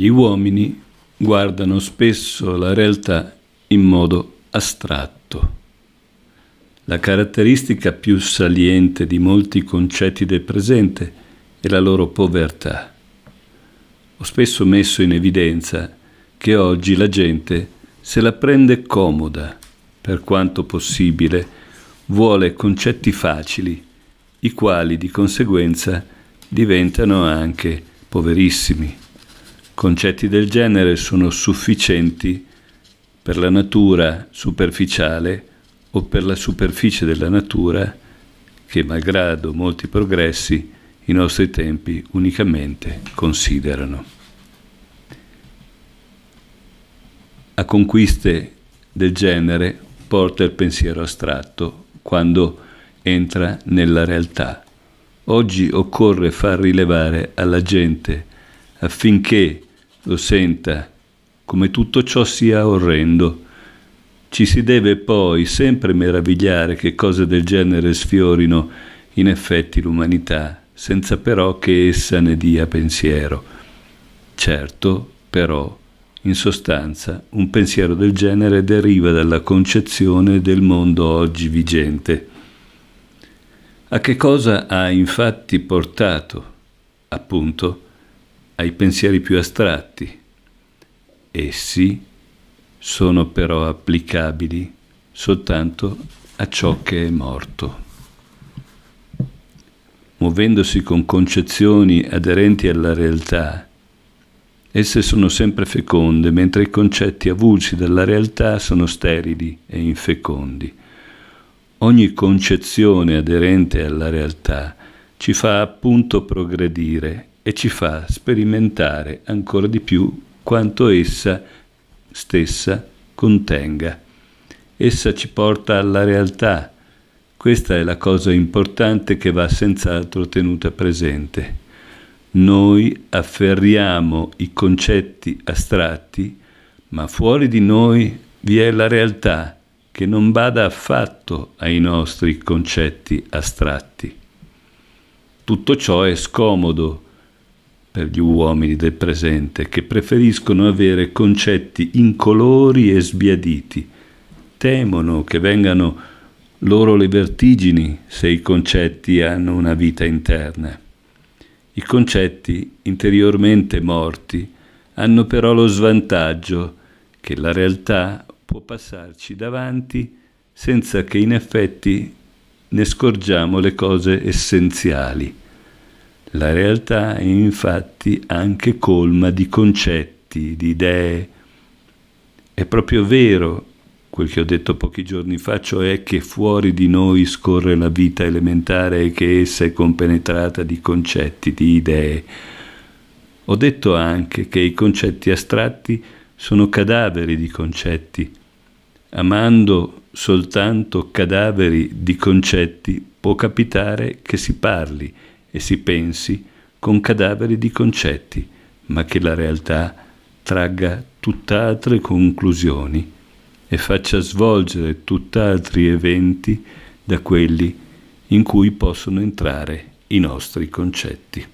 Gli uomini guardano spesso la realtà in modo astratto. La caratteristica più saliente di molti concetti del presente è la loro povertà. Ho spesso messo in evidenza che oggi la gente se la prende comoda, per quanto possibile, vuole concetti facili, i quali di conseguenza diventano anche poverissimi. Concetti del genere sono sufficienti per la natura superficiale o per la superficie della natura che, malgrado molti progressi, i nostri tempi unicamente considerano. A conquiste del genere porta il pensiero astratto quando entra nella realtà. Oggi occorre far rilevare alla gente affinché lo senta come tutto ciò sia orrendo. Ci si deve poi sempre meravigliare che cose del genere sfiorino in effetti l'umanità, senza però che essa ne dia pensiero. Certo, però, in sostanza, un pensiero del genere deriva dalla concezione del mondo oggi vigente. A che cosa ha infatti portato, appunto, ai pensieri più astratti. Essi sono però applicabili soltanto a ciò che è morto. Muovendosi con concezioni aderenti alla realtà, esse sono sempre feconde, mentre i concetti avulsi dalla realtà sono sterili e infecondi. Ogni concezione aderente alla realtà ci fa appunto progredire e ci fa sperimentare ancora di più quanto essa stessa contenga. Essa ci porta alla realtà. Questa è la cosa importante che va senz'altro tenuta presente. Noi afferriamo i concetti astratti, ma fuori di noi vi è la realtà che non bada affatto ai nostri concetti astratti. Tutto ciò è scomodo per gli uomini del presente che preferiscono avere concetti incolori e sbiaditi. Temono che vengano loro le vertigini se i concetti hanno una vita interna. I concetti interiormente morti hanno però lo svantaggio che la realtà può passarci davanti senza che in effetti ne scorgiamo le cose essenziali. La realtà è infatti anche colma di concetti, di idee. È proprio vero quel che ho detto pochi giorni fa, cioè che fuori di noi scorre la vita elementare e che essa è compenetrata di concetti, di idee. Ho detto anche che i concetti astratti sono cadaveri di concetti. Amando soltanto cadaveri di concetti può capitare che si parli e si pensi con cadaveri di concetti, ma che la realtà tragga tutt'altre conclusioni e faccia svolgere tutt'altri eventi da quelli in cui possono entrare i nostri concetti.